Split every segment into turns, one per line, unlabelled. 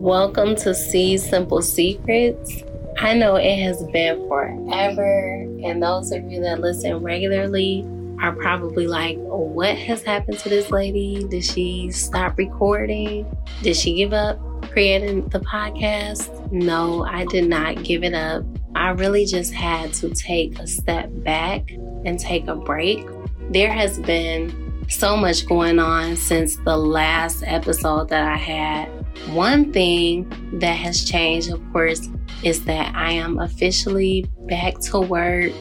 Welcome to See Simple Secrets. I know it has been forever, and those of you that listen regularly are probably like, What has happened to this lady? Did she stop recording? Did she give up creating the podcast? No, I did not give it up. I really just had to take a step back and take a break. There has been so much going on since the last episode that I had. One thing that has changed, of course, is that I am officially back to work.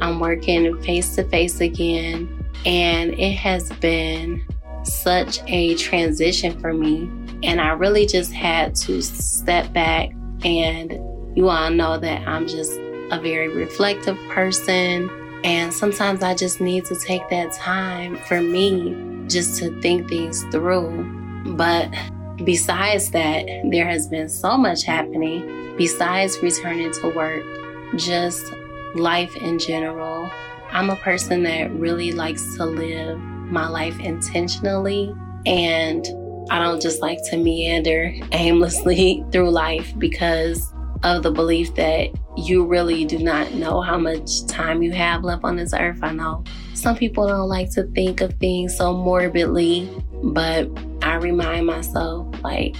I'm working face to face again, and it has been such a transition for me. And I really just had to step back and you all know that I'm just a very reflective person. And sometimes I just need to take that time for me just to think things through. But besides that, there has been so much happening besides returning to work, just life in general. I'm a person that really likes to live my life intentionally and I don't just like to meander aimlessly through life because of the belief that you really do not know how much time you have left on this earth. I know some people don't like to think of things so morbidly, but I remind myself, like,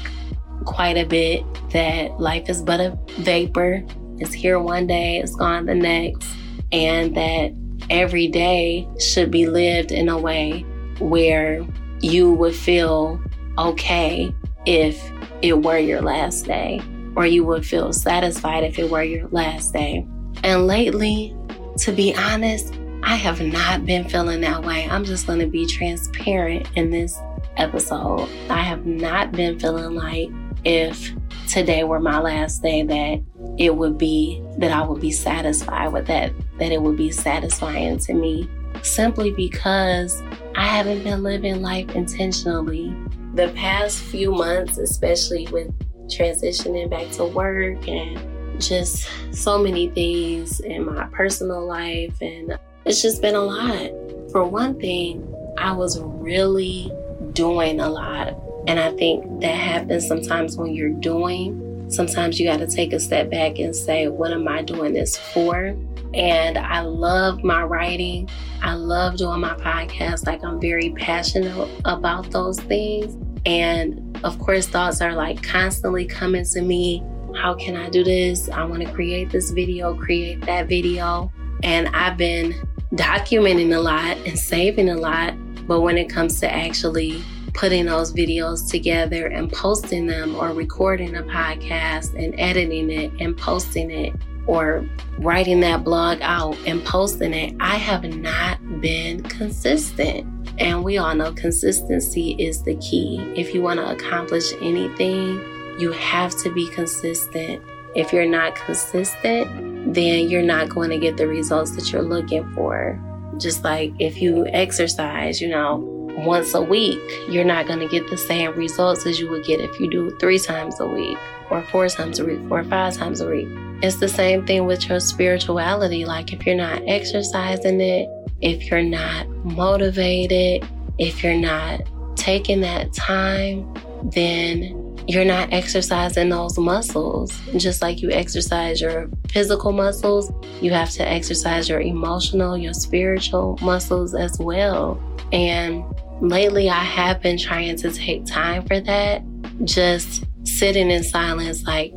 quite a bit that life is but a vapor. It's here one day, it's gone the next, and that every day should be lived in a way where you would feel okay if it were your last day or you would feel satisfied if it were your last day. And lately, to be honest, I have not been feeling that way. I'm just going to be transparent in this episode. I have not been feeling like if today were my last day that it would be that I would be satisfied with that, that it would be satisfying to me simply because I haven't been living life intentionally. The past few months, especially with transitioning back to work and just so many things in my personal life. And it's just been a lot. For one thing, I was really doing a lot. And I think that happens sometimes when you're doing. Sometimes you got to take a step back and say, what am I doing this for? And I love my writing. I love doing my podcast. Like, I'm very passionate about those things. And of course, thoughts are like constantly coming to me. How can I do this? I want to create this video, create that video. And I've been documenting a lot and saving a lot. But when it comes to actually putting those videos together and posting them or recording a podcast and editing it and posting it or writing that blog out and posting it, I have not been consistent. And we all know consistency is the key. If you want to accomplish anything, you have to be consistent. If you're not consistent, then you're not going to get the results that you're looking for. Just like if you exercise, you know, once a week, you're not going to get the same results as you would get if you do three times a week, or four times a week, or five times a week. It's the same thing with your spirituality. Like if you're not exercising it, if you're not motivated, if you're not taking that time, then you're not exercising those muscles. Just like you exercise your physical muscles, you have to exercise your emotional, your spiritual muscles as well. And lately, I have been trying to take time for that. Just sitting in silence, like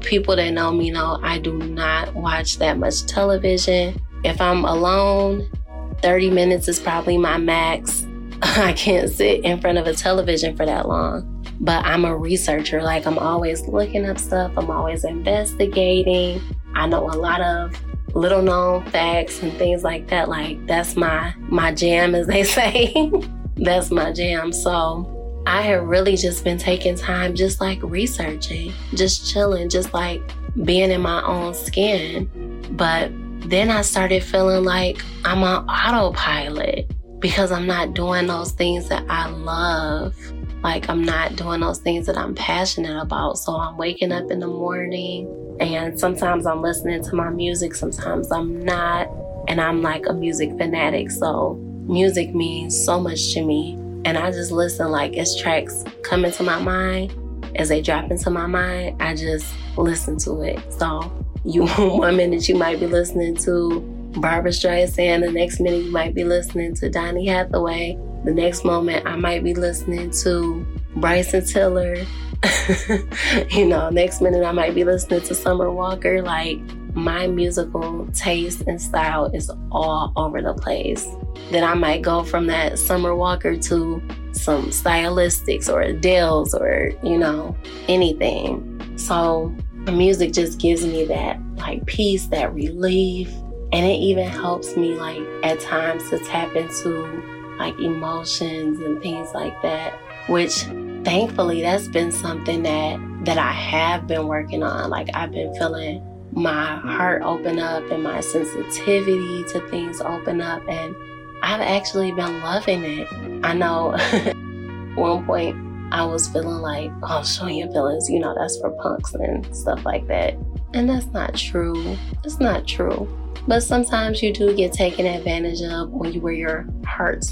people that know me know I do not watch that much television. If I'm alone, 30 minutes is probably my max. I can't sit in front of a television for that long. But I'm a researcher. Like, I'm always looking up stuff, I'm always investigating. I know a lot of little known facts and things like that. Like, that's my, my jam, as they say. that's my jam. So, I have really just been taking time, just like researching, just chilling, just like being in my own skin. But then I started feeling like I'm on autopilot because I'm not doing those things that I love. Like, I'm not doing those things that I'm passionate about. So, I'm waking up in the morning and sometimes I'm listening to my music, sometimes I'm not. And I'm like a music fanatic. So, music means so much to me. And I just listen like it's tracks coming to my mind. as they drop into my mind, I just listen to it. So you one minute you might be listening to Barbra Streisand, the next minute you might be listening to Donny Hathaway, the next moment I might be listening to Bryson Tiller. you know, next minute I might be listening to Summer Walker. Like my musical taste and style is all over the place. Then I might go from that Summer Walker to some stylistics or Adele's or, you know, anything. So music just gives me that like peace, that relief. And it even helps me like at times to tap into like emotions and things like that, which thankfully that's been something that that I have been working on. Like I've been feeling my heart open up and my sensitivity to things open up and I've actually been loving it. I know one point I was feeling like, oh, showing your feelings, you know, that's for punks and stuff like that. And that's not true. It's not true. But sometimes you do get taken advantage of when you wear your heart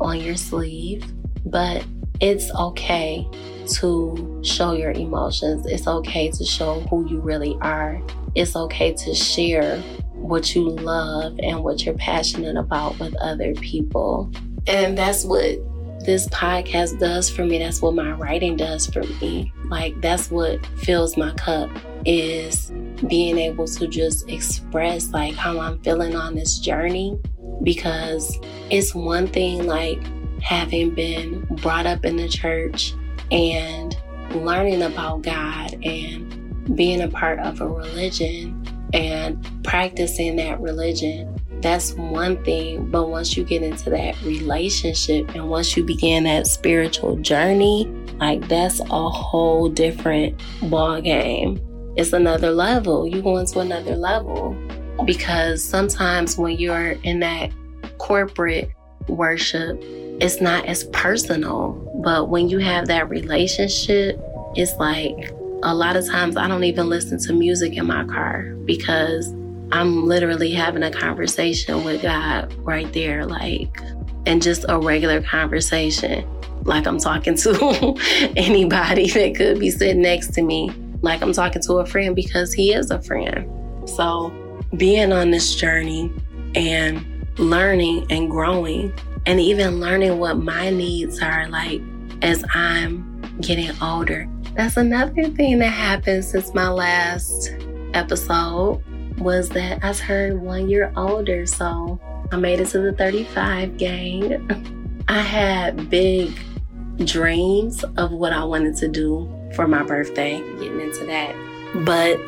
on your sleeve. But it's okay to show your emotions. It's okay to show who you really are. It's okay to share what you love and what you're passionate about with other people. And that's what this podcast does for me. That's what my writing does for me. Like that's what fills my cup is being able to just express like how I'm feeling on this journey because it's one thing like having been brought up in the church and learning about God and being a part of a religion and practicing that religion that's one thing. But once you get into that relationship and once you begin that spiritual journey, like that's a whole different ball game. It's another level. You go into another level because sometimes when you're in that corporate worship, it's not as personal. But when you have that relationship, it's like a lot of times I don't even listen to music in my car because I'm literally having a conversation with God right there, like, and just a regular conversation. Like I'm talking to anybody that could be sitting next to me, like I'm talking to a friend because he is a friend. So, being on this journey and learning and growing, and even learning what my needs are like as I'm getting older. That's another thing that happened since my last episode was that I turned one year older. So I made it to the 35 gang. I had big dreams of what I wanted to do for my birthday, getting into that. But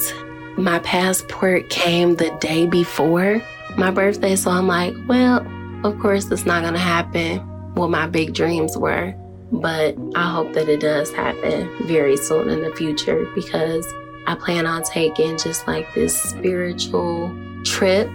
my passport came the day before my birthday. So I'm like, well, of course, it's not going to happen what my big dreams were. But I hope that it does happen very soon in the future because I plan on taking just like this spiritual trip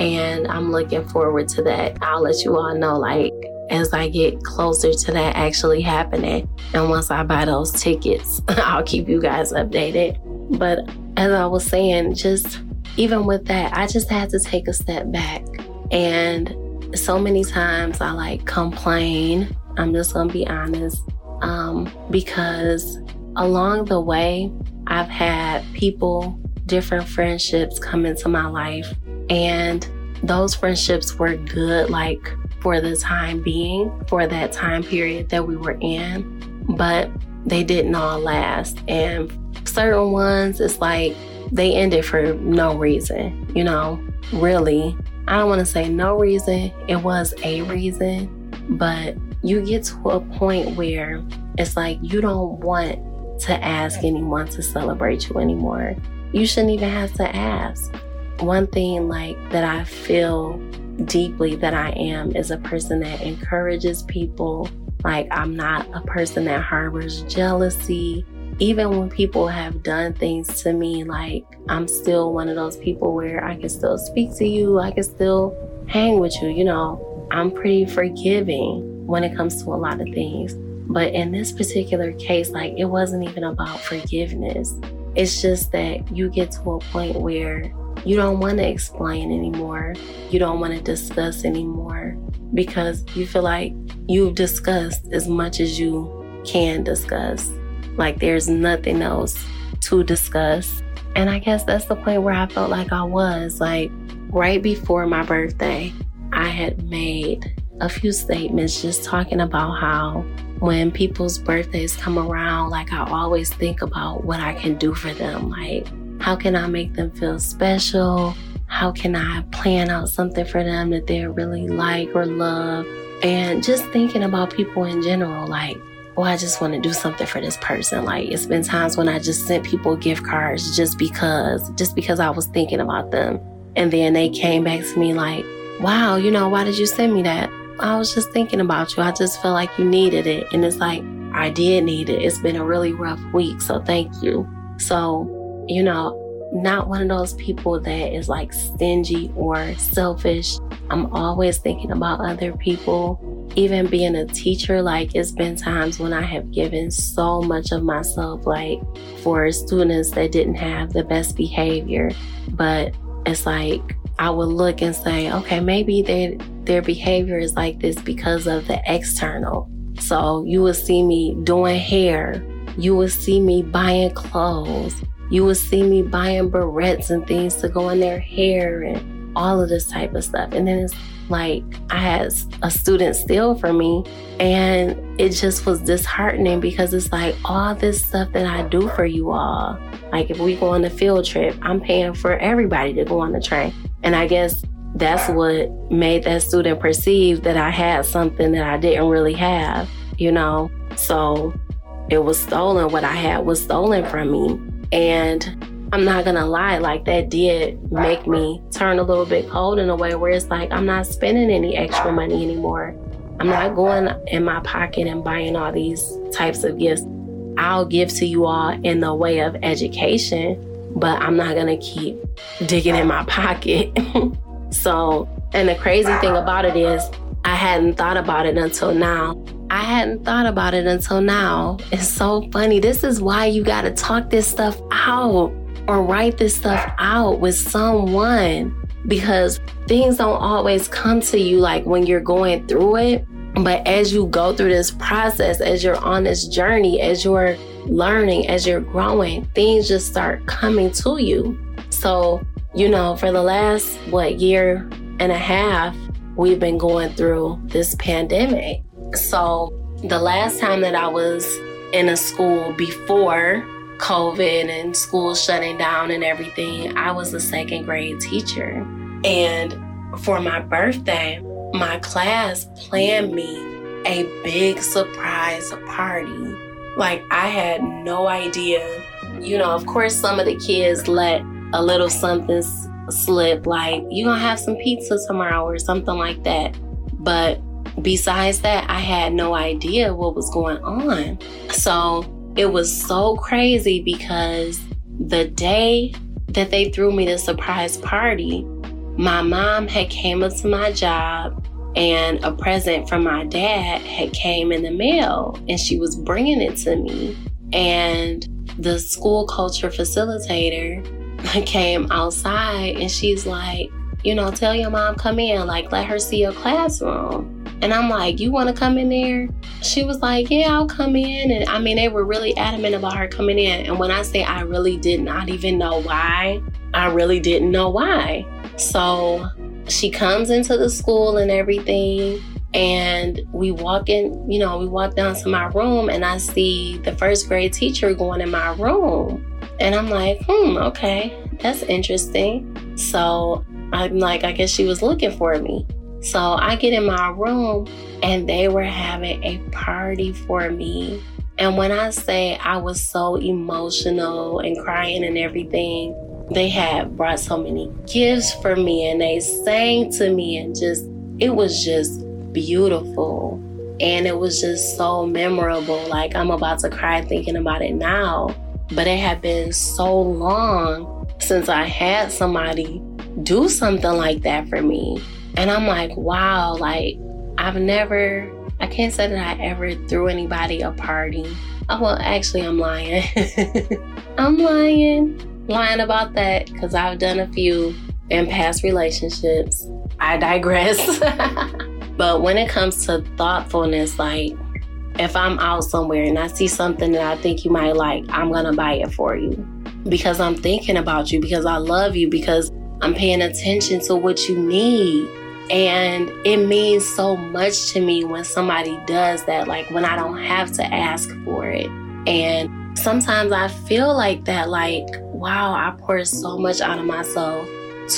and I'm looking forward to that. I'll let you all know like as I get closer to that actually happening. And once I buy those tickets, I'll keep you guys updated. But as I was saying, just even with that, I just had to take a step back. And so many times I like complain. I'm just gonna be honest. Um, because along the way, I've had people, different friendships come into my life, and those friendships were good, like for the time being, for that time period that we were in, but they didn't all last. And certain ones, it's like they ended for no reason, you know, really. I don't want to say no reason, it was a reason, but you get to a point where it's like you don't want to ask anyone to celebrate you anymore. You shouldn't even have to ask. One thing like that I feel deeply that I am is a person that encourages people. Like I'm not a person that harbors jealousy. Even when people have done things to me, like I'm still one of those people where I can still speak to you, I can still hang with you, you know. I'm pretty forgiving when it comes to a lot of things. But in this particular case, like it wasn't even about forgiveness. It's just that you get to a point where you don't want to explain anymore. You don't want to discuss anymore because you feel like you've discussed as much as you can discuss. Like there's nothing else to discuss. And I guess that's the point where I felt like I was. Like right before my birthday, I had made a few statements just talking about how when people's birthdays come around, like I always think about what I can do for them. Like, how can I make them feel special? How can I plan out something for them that they really like or love? And just thinking about people in general, like, oh, I just want to do something for this person. Like it's been times when I just sent people gift cards just because, just because I was thinking about them. And then they came back to me like, wow, you know, why did you send me that? I was just thinking about you. I just felt like you needed it. And it's like, I did need it. It's been a really rough week. So thank you. So, you know, not one of those people that is like stingy or selfish. I'm always thinking about other people. Even being a teacher, like it's been times when I have given so much of myself, like for students that didn't have the best behavior. But it's like I would look and say, okay, maybe their their behavior is like this because of the external. So you will see me doing hair. You will see me buying clothes. You will see me buying barrettes and things to go in their hair and all of this type of stuff. And then it's like I had a student steal from me and it just was disheartening because it's like all this stuff that I do for you all. Like if we go on a field trip, I'm paying for everybody to go on the train. And I guess that's what made that student perceive that I had something that I didn't really have, you know? So it was stolen. What I had was stolen from me. And I'm not gonna lie, like that did make me turn a little bit cold in a way where it's like I'm not spending any extra money anymore. I'm not going in my pocket and buying all these types of gifts. I'll give to you all in the way of education, but I'm not gonna keep digging in my pocket. so, and the crazy thing about it is, I hadn't thought about it until now. I hadn't thought about it until now. It's so funny. This is why you got to talk this stuff out or write this stuff out with someone because things don't always come to you like when you're going through it. But as you go through this process, as you're on this journey, as you're learning, as you're growing, things just start coming to you. So, you know, for the last, what, year and a half, we've been going through this pandemic. So, the last time that I was in a school before COVID and school shutting down and everything, I was a second grade teacher. And for my birthday, my class planned me a big surprise party. Like, I had no idea. You know, of course, some of the kids let a little something slip, like, you're gonna have some pizza tomorrow or something like that. But besides that, I had no idea what was going on. So it was so crazy because the day that they threw me the surprise party, my mom had came up to my job and a present from my dad had came in the mail and she was bringing it to me and the school culture facilitator came outside and she's like you know tell your mom come in like let her see your classroom and I'm like, You want to come in there? She was like, Yeah, I'll come in. And I mean, they were really adamant about her coming in. And when I say I really did not even know why, I really didn't know why. So she comes into the school and everything. And we walk in, you know, we walk down to my room and I see the first grade teacher going in my room. And I'm like, hmm, okay, that's interesting. So I'm like, I guess she was looking for me. So I get in my room and they were having a party for me. And when I say I was so emotional and crying and everything, they had brought so many gifts for me and they sang to me and just, it was just beautiful. And it was just so memorable. Like I'm about to cry thinking about it now. But it had been so long since I had somebody do something like that for me. And I'm like, wow, like I've never, I can't say that I ever threw anybody a party. Oh, well, actually, I'm lying. I'm lying, lying about that because I've done a few in past relationships. I digress. but when it comes to thoughtfulness, like if I'm out somewhere and I see something that I think you might like, I'm going to buy it for you because I'm thinking about you, because I love you, because I'm paying attention to what you need. And it means so much to me when somebody does that, like when I don't have to ask for it. And sometimes I feel like that, like, wow, I poured so much out of myself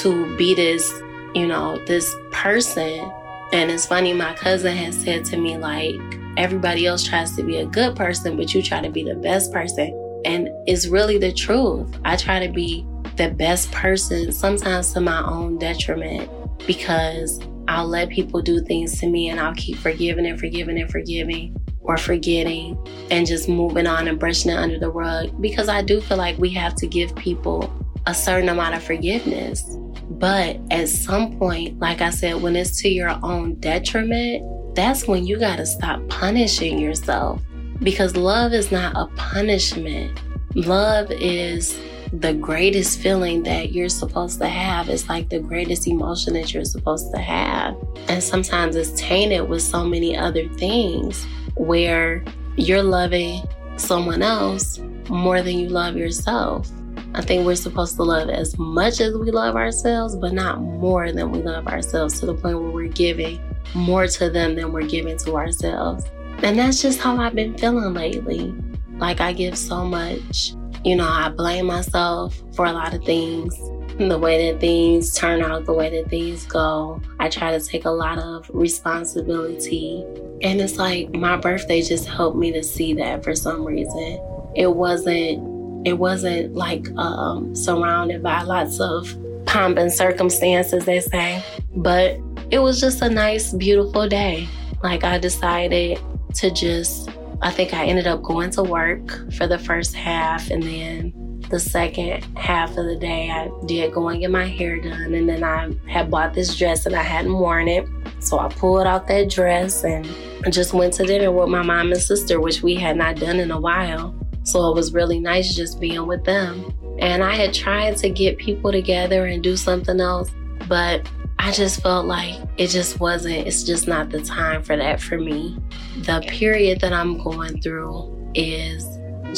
to be this, you know, this person. And it's funny, my cousin has said to me, like, everybody else tries to be a good person, but you try to be the best person. And it's really the truth. I try to be the best person, sometimes to my own detriment, because I'll let people do things to me and I'll keep forgiving and forgiving and forgiving or forgetting and just moving on and brushing it under the rug because I do feel like we have to give people a certain amount of forgiveness. But at some point, like I said, when it's to your own detriment, that's when you got to stop punishing yourself because love is not a punishment. Love is the greatest feeling that you're supposed to have. It's like the greatest emotion that you're supposed to have. And sometimes it's tainted with so many other things where you're loving someone else more than you love yourself. I think we're supposed to love as much as we love ourselves, but not more than we love ourselves to the point where we're giving more to them than we're giving to ourselves. And that's just how I've been feeling lately. Like I give so much. You know, I blame myself for a lot of things. The way that things turn out, the way that things go. I try to take a lot of responsibility. And it's like my birthday just helped me to see that for some reason. It wasn't it wasn't like um, surrounded by lots of pomp and circumstances, they say, but it was just a nice, beautiful day. Like I decided to just, I think I ended up going to work for the first half and then the second half of the day I did go and get my hair done and then I had bought this dress and I hadn't worn it. So I pulled out that dress and just went to dinner with my mom and sister, which we had not done in a while. So it was really nice just being with them. And I had tried to get people together and do something else, but I just felt like it just wasn't, it's just not the time for that for me. The period that I'm going through is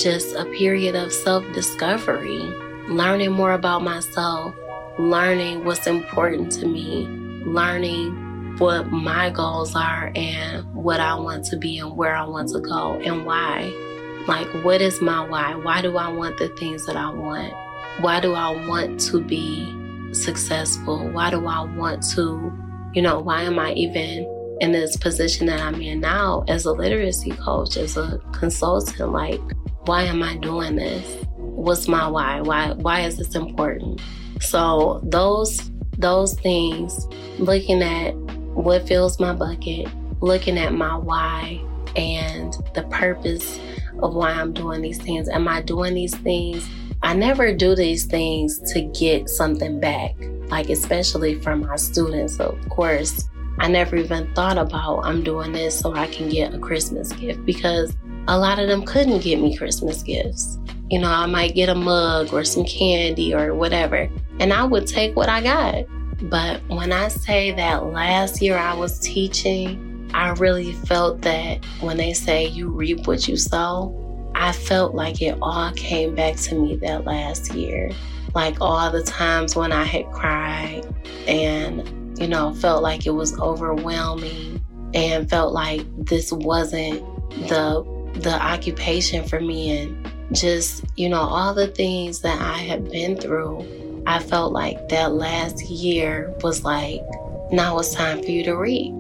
just a period of self discovery, learning more about myself, learning what's important to me, learning what my goals are and what I want to be and where I want to go and why. Like, what is my why? Why do I want the things that I want? Why do I want to be successful? Why do I want to, you know, why am I even in this position that I'm in now as a literacy coach, as a consultant? Like, why am I doing this? What's my why? Why why is this important? So those those things, looking at what fills my bucket, looking at my why and the purpose of why I'm doing these things. Am I doing these things? I never do these things to get something back, like especially from my students, of course. I never even thought about I'm doing this so I can get a Christmas gift because a lot of them couldn't get me Christmas gifts. You know, I might get a mug or some candy or whatever, and I would take what I got. But when I say that last year I was teaching, I really felt that when they say you reap what you sow, I felt like it all came back to me that last year. Like all the times when I had cried and, you know, felt like it was overwhelming and felt like this wasn't the the occupation for me and just, you know, all the things that I had been through. I felt like that last year was like, now it's time for you to reap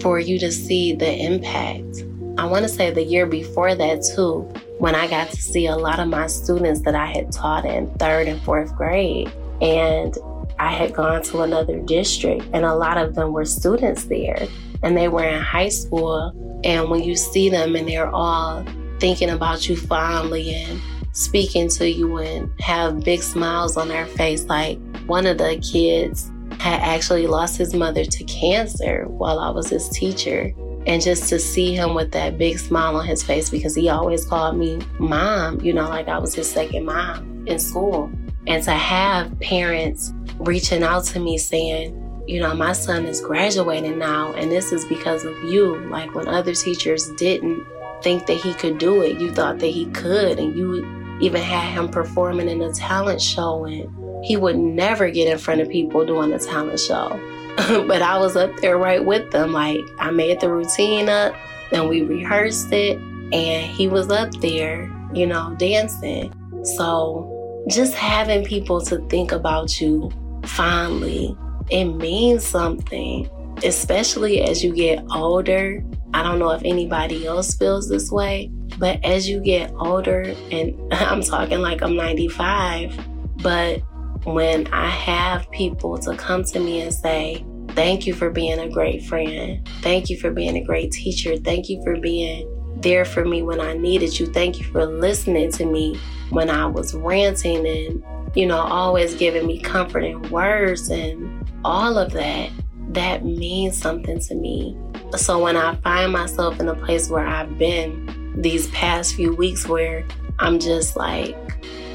for you to see the impact. I want to say the year before that, too, when I got to see a lot of my students that I had taught in third and fourth grade. And I had gone to another district, and a lot of them were students there, and they were in high school. And when you see them and they're all thinking about you fondly and speaking to you and have big smiles on their face, like one of the kids had actually lost his mother to cancer while I was his teacher. And just to see him with that big smile on his face because he always called me mom, you know, like I was his second mom in school. And to have parents reaching out to me saying, you know, my son is graduating now, and this is because of you. Like when other teachers didn't think that he could do it. You thought that he could, and you even had him performing in a talent show, and he would never get in front of people doing a talent show. but I was up there right with them. Like, I made the routine up, and we rehearsed it, and he was up there, you know, dancing. So, just having people to think about you fondly, it means something, especially as you get older I don't know if anybody else feels this way, but as you get older, and I'm talking like I'm 95, but when I have people to come to me and say, Thank you for being a great friend. Thank you for being a great teacher. Thank you for being there for me when I needed you. Thank you for listening to me when I was ranting and, you know, always giving me comforting words and all of that. That means something to me. So when I find myself in a place where I've been these past few weeks where I'm just like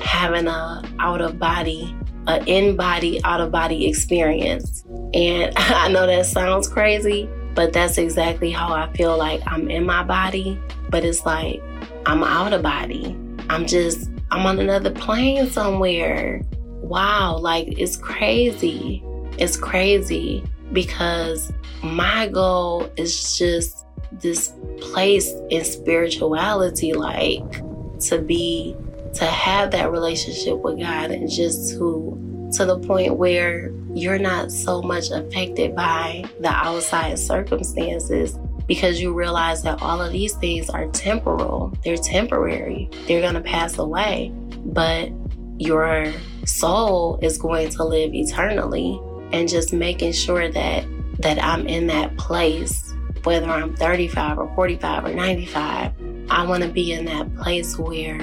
having a out of body, a in body, out of body experience. And I know that sounds crazy, but that's exactly how I feel like I'm in my body, but it's like I'm out of body. I'm just, I'm on another plane somewhere. Wow, like it's crazy. It's crazy because my goal is just this place in spirituality, like to be, to have that relationship with God and just to, to the point where you're not so much affected by the outside circumstances because you realize that all of these things are temporal. They're temporary. They're going to pass away. But your soul is going to live eternally. And just making sure that that I'm in that place, whether I'm 35 or 45 or 95, I want to be in that place where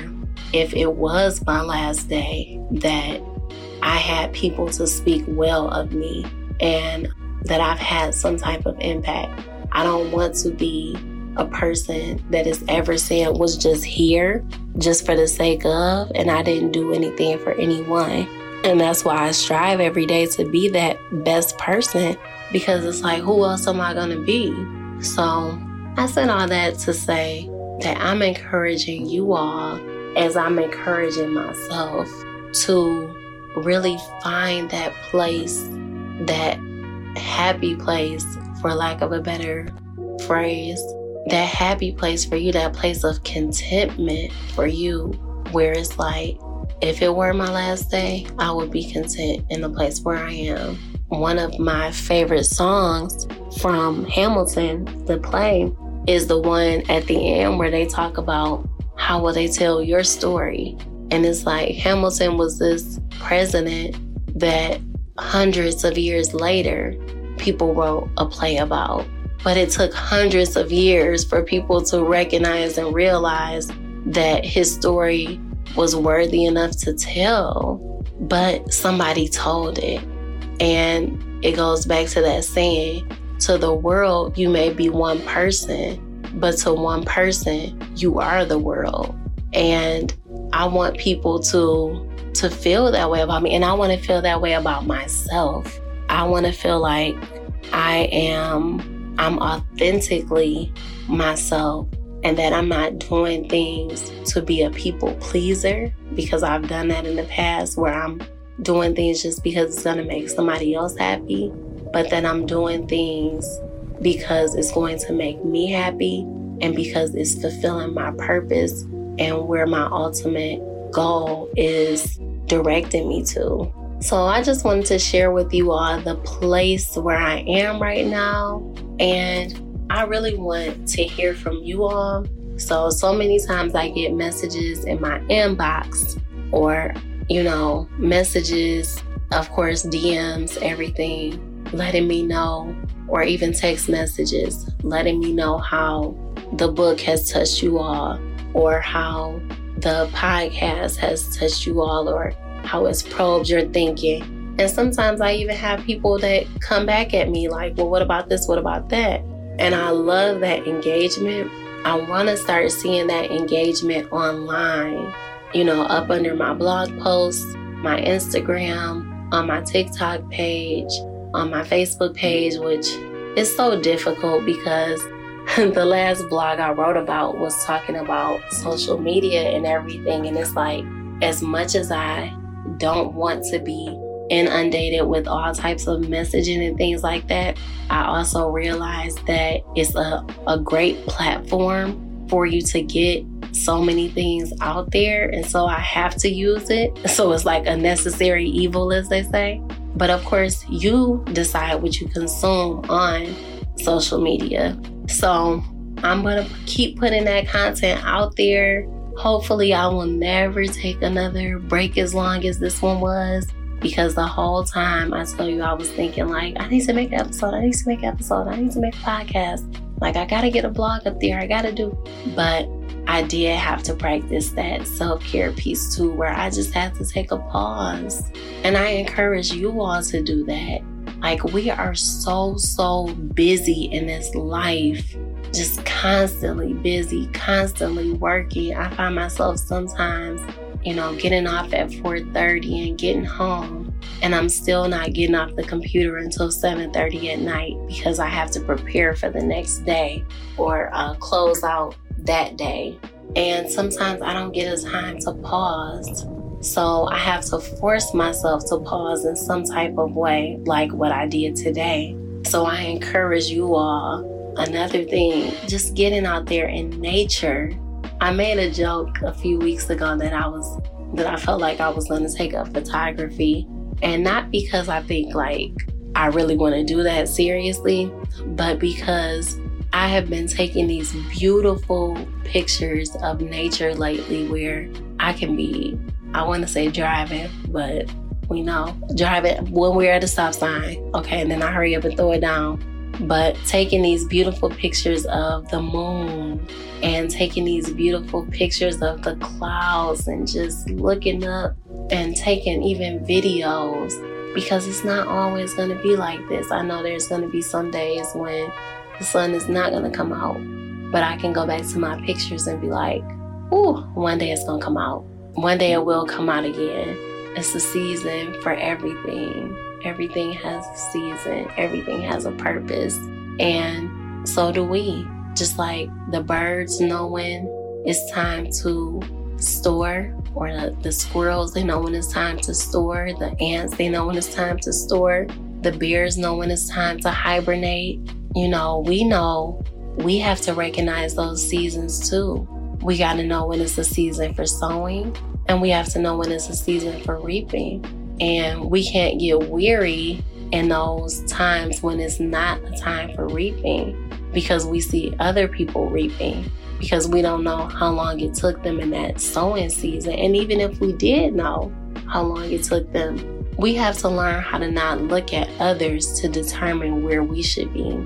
if it was my last day, that I had people to speak well of me and that I've had some type of impact. I don't want to be a person that is ever said was just here just for the sake of, and I didn't do anything for anyone. And that's why I strive every day to be that best person because it's like, who else am I going to be? So I said all that to say that I'm encouraging you all as I'm encouraging myself to really find that place, that happy place, for lack of a better phrase, that happy place for you, that place of contentment for you, where it's like, if it were my last day, I would be content in the place where I am. One of my favorite songs from Hamilton, the play, is the one at the end where they talk about how will they tell your story. And it's like Hamilton was this president that hundreds of years later people wrote a play about. But it took hundreds of years for people to recognize and realize that his story was worthy enough to tell. But somebody told it. And it goes back to that saying to the world, you may be one person, but to one person, you are the world. And I want people to to feel that way about me and I want to feel that way about myself. I want to feel like I am I'm authentically myself and that I'm not doing things to be a people pleaser because I've done that in the past where I'm doing things just because it's going to make somebody else happy, but then I'm doing things because it's going to make me happy and because it's fulfilling my purpose and where my ultimate goal is directing me to. So I just wanted to share with you all the place where I am right now. And I really want to hear from you all. So, so many times I get messages in my inbox or you know, messages, of course, DMs, everything, letting me know, or even text messages, letting me know how the book has touched you all, or how the podcast has touched you all, or how it's probed your thinking. And sometimes I even have people that come back at me like, well, what about this? What about that? And I love that engagement. I want to start seeing that engagement online you know, up under my blog posts, my Instagram, on my TikTok page, on my Facebook page, which is so difficult because the last blog I wrote about was talking about social media and everything. And it's like, as much as I don't want to be inundated with all types of messaging and things like that, I also realize that it's a, a great platform for you to get so many things out there. And so I have to use it. So it's like a necessary evil, as they say. But of course, you decide what you consume on social media. So I'm going to keep putting that content out there. Hopefully, I will never take another break as long as this one was because the whole time I tell you, I was thinking, like, I need to make an episode, I need to make an episode, I need to make a podcast. Like, I gotta get a blog up there, I gotta do. But I did have to practice that self care piece too, where I just had to take a pause. And I encourage you all to do that. Like, we are so, so busy in this life, just constantly busy, constantly working. I find myself sometimes, you know, getting off at 4:30 and getting home, and I'm still not getting off the computer until 7:30 at night because I have to prepare for the next day or uh, close out that day. And sometimes I don't get a time to pause so I have to force myself to pause in some type of way, like what I did today. So I encourage you all. Another thing, just getting out there in nature. I made a joke a few weeks ago that I was that I felt like I was going to take up photography, and not because I think like I really want to do that seriously, but because I have been taking these beautiful pictures of nature lately where I can be I want to say driving, but we know driving when we're at a stop sign. Okay, and then I hurry up and throw it down. But taking these beautiful pictures of the moon and taking these beautiful pictures of the clouds and just looking up and taking even videos because it's not always going to be like this. I know there's going to be some days when the sun is not going to come out, but I can go back to my pictures and be like, ooh, one day it's going to come out. One day it will come out again. It's a season for everything. Everything has a season, everything has a purpose. And so do we. Just like the birds know when it's time to store, or the, the squirrels, they know when it's time to store. The ants, they know when it's time to store. The bears know when it's time to hibernate. You know, we know we have to recognize those seasons too. We got to know when it's a season for sowing, and we have to know when it's a season for reaping. And we can't get weary in those times when it's not a time for reaping because we see other people reaping because we don't know how long it took them in that sowing season. And even if we did know how long it took them, we have to learn how to not look at others to determine where we should be.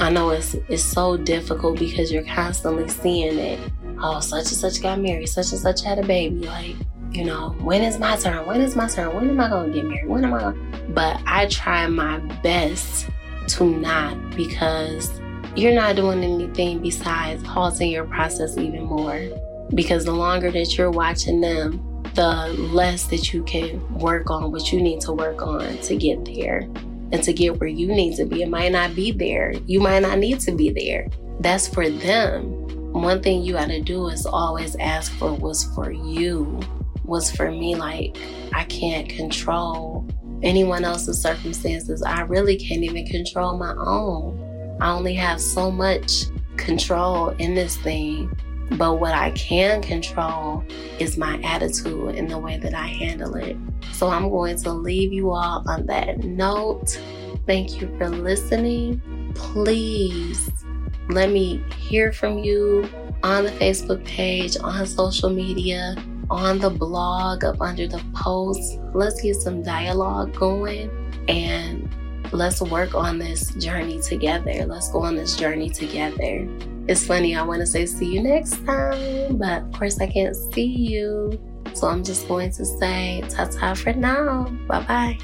I know it's it's so difficult because you're constantly seeing it oh, such and such got married, such and such had a baby. Like, you know, when is my turn? When is my turn? When am I to get married? When am I going But I try my best to not because you're not doing anything besides halting your process even more. Because the longer that you're watching them, the less that you can work on what you need to work on to get there and to get where you need to be. It might not be there. You might not need to be there. That's for them one thing you got to do is always ask for what's for you. What's for me, like, I can't control anyone else's circumstances. I really can't even control my own. I only have so much control in this thing. But what I can control is my attitude and the way that I handle it. So I'm going to leave you all on that note. Thank you for listening. Please let me hear from you on the Facebook page, on social media, on the blog, up under the post. Let's get some dialogue going and let's work on this journey together. Let's go on this journey together. It's funny, I want to say see you next time, but of course I can't see you. So I'm just going to say ta ta for now. Bye bye.